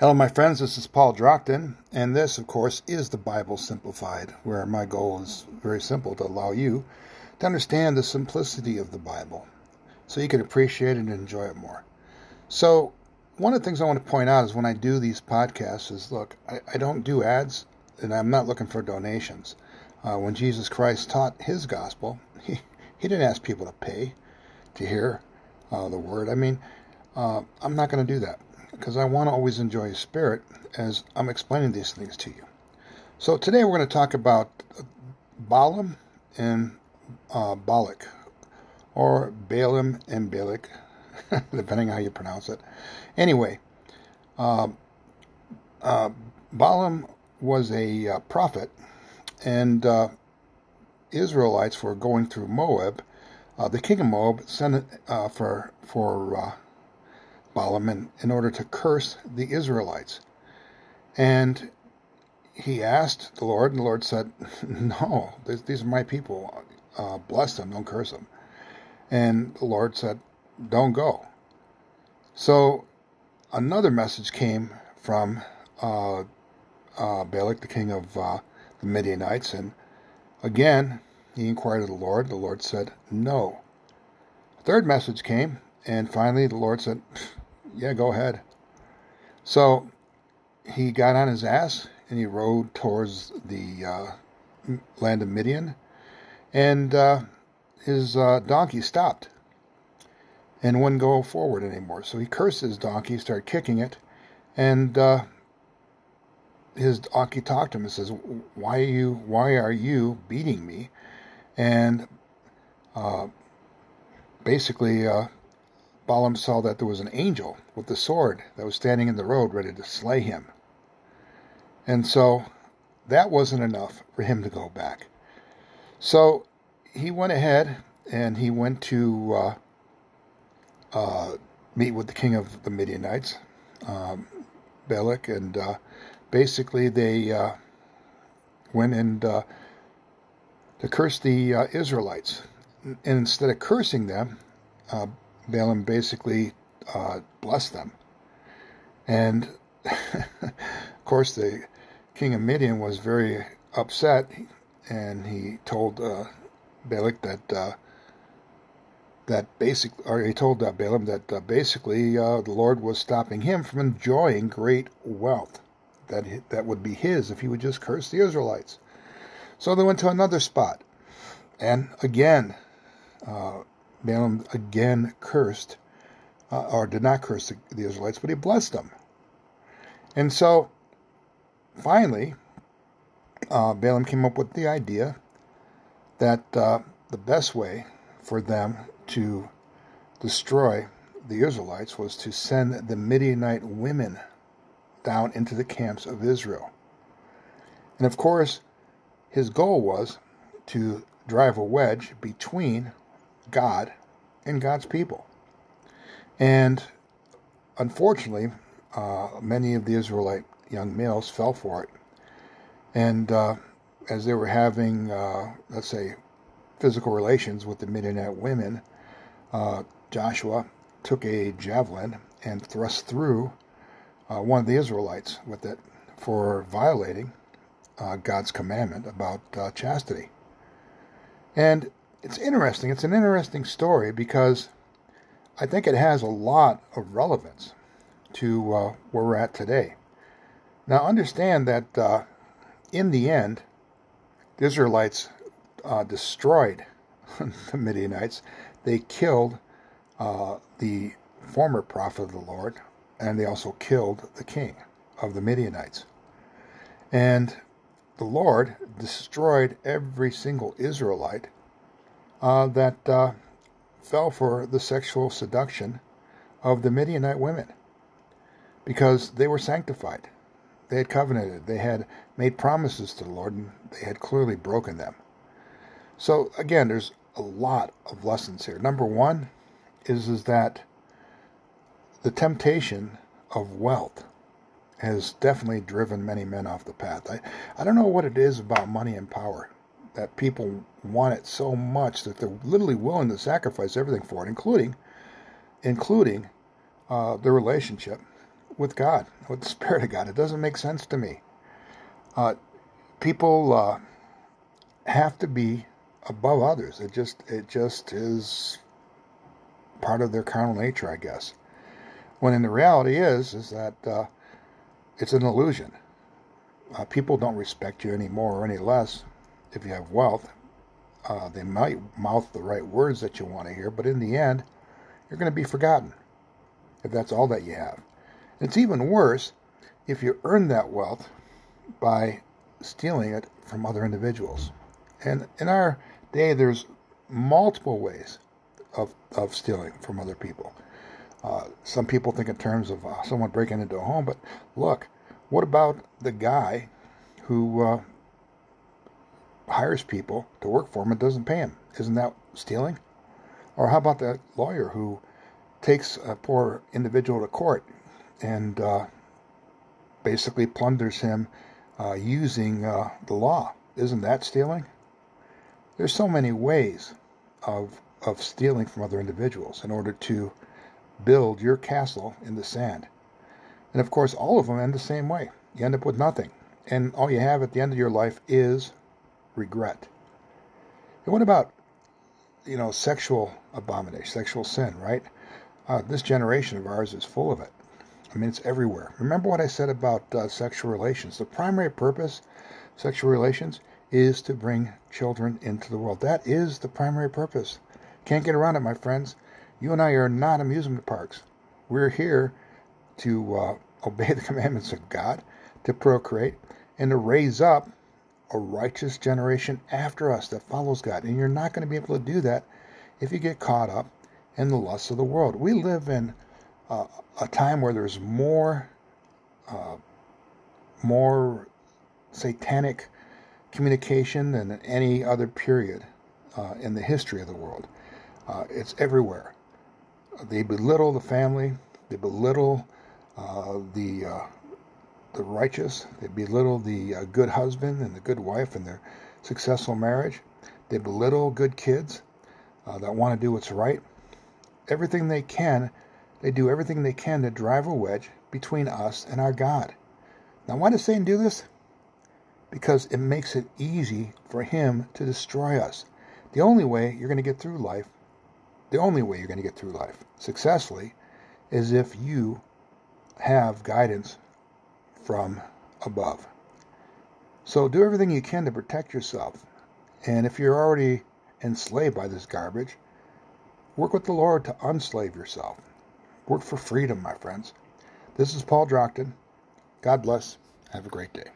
Hello, my friends. This is Paul Drockton, and this, of course, is the Bible Simplified, where my goal is very simple to allow you to understand the simplicity of the Bible so you can appreciate it and enjoy it more. So, one of the things I want to point out is when I do these podcasts is look, I, I don't do ads and I'm not looking for donations. Uh, when Jesus Christ taught his gospel, he, he didn't ask people to pay to hear uh, the word. I mean, uh, I'm not going to do that because I want to always enjoy His Spirit as I'm explaining these things to you. So today we're going to talk about Balaam and uh, Balak, or Balaam and Balak, depending how you pronounce it. Anyway, uh, uh, Balaam was a uh, prophet, and uh, Israelites were going through Moab. Uh, the king of Moab sent uh, for for Balaam in, order to curse the Israelites. And he asked the Lord, and the Lord said, No, these are my people. Uh, bless them, don't curse them. And the Lord said, Don't go. So another message came from uh, uh, Balak, the king of uh, the Midianites, and again he inquired of the Lord. The Lord said, No. A third message came, and finally the Lord said, yeah, go ahead. So he got on his ass and he rode towards the uh, land of Midian, and uh, his uh, donkey stopped and wouldn't go forward anymore. So he cursed his donkey, started kicking it, and uh, his donkey talked to him and says, "Why are you? Why are you beating me?" And uh, basically uh, Balaam saw that there was an angel with the sword that was standing in the road ready to slay him. And so that wasn't enough for him to go back. So he went ahead and he went to uh, uh, meet with the king of the Midianites, um, Balak, and uh, basically they uh, went and uh, to curse the uh, Israelites. And instead of cursing them, Balaam basically uh, blessed them. And of course, the king of Midian was very upset, and he told uh, Balak that uh, that basic, or he told uh, Balaam that uh, basically uh, the Lord was stopping him from enjoying great wealth that that would be his if he would just curse the Israelites. So they went to another spot, and again, uh, Balaam again cursed, uh, or did not curse the, Israelites, but he blessed them. And so, finally, uh, Balaam came up with the idea that uh, the best way for them to destroy the Israelites was to send the Midianite women down into the camps of Israel. And of course, his goal was to drive a wedge between God and God's people. And unfortunately, uh, many of the Israelite young males fell for it. And uh, as they were having, uh, let's say, physical relations with the Midianite women, uh, Joshua took a javelin and thrust through uh, one of the Israelites with it for violating uh, God's commandment about chastity. And it's interesting. It's an interesting story because I think it has a lot of relevance to uh, where we're at today. Now, understand that uh, in the end, the Israelites uh, destroyed the Midianites. They killed uh, the former prophet of the Lord, and they also killed the king of the Midianites. And the Lord destroyed every single Israelite uh, that uh, fell for the sexual seduction of the Midianite women because they were sanctified. They had covenanted. They had made promises to the Lord, and they had clearly broken them. So again, there's a lot of lessons here. Number one is is that the temptation of wealth has definitely driven many men off the path. I, I don't know what it is about money and power that people want it so much that they're literally willing to sacrifice everything for it, including including uh, the relationship with God, with the Spirit of God. It doesn't make sense to me. Uh, people uh, have to be above others. It just it just is part of their carnal nature, I guess. When in the reality is is that uh, it's an illusion. Uh, people don't respect you any more or any less if you have wealth. Uh, they might mouth the right words that you want to hear, but in the end, you're going to be forgotten if that's all that you have. It's even worse if you earn that wealth by stealing it from other individuals. And in our day, there's multiple ways of, of stealing from other people. Uh, some people think in terms of uh, someone breaking into a home, but look, what about the guy who uh, hires people to work for him and doesn't pay him? Isn't that stealing? Or how about that lawyer who takes a poor individual to court and uh, basically plunders him uh, using uh, the law? Isn't that stealing? There's so many ways of of stealing from other individuals in order to build your castle in the sand. And of course, all of them end the same way. You end up with nothing. And all you have at the end of your life is regret. And what about, you know, sexual abomination, sexual sin, right? Uh, this generation of ours is full of it. I mean, it's everywhere. Remember what I said about uh, sexual relations. The primary purpose, sexual relations, is to bring children into the world. That is the primary purpose. Can't get around it, my friends. You and I are not amusement parks. We're here to uh, obey the commandments of God, to procreate, and to raise up a righteous generation after us that follows God. And you're not going to be able to do that if you get caught up in the lusts of the world. We live in uh, a time where there's more, uh, more satanic communication than any other period uh, in the history of the world. Uh, it's everywhere. They belittle the family. They belittle uh, the uh, the righteous. They belittle the uh, good husband and the good wife and their successful marriage. They belittle good kids uh, that want to do what's right. Everything they can, they do everything they can to drive a wedge between us and our God. Now, why does Satan do this? Because it makes it easy for him to destroy us. The only way you're going to get through life the only way you're going to get through life successfully is if you have guidance from above. So do everything you can to protect yourself. And if you're already enslaved by this garbage, work with the Lord to unslave yourself. Work for freedom, my friends. This is Paul Drockton. God bless. Have a great day.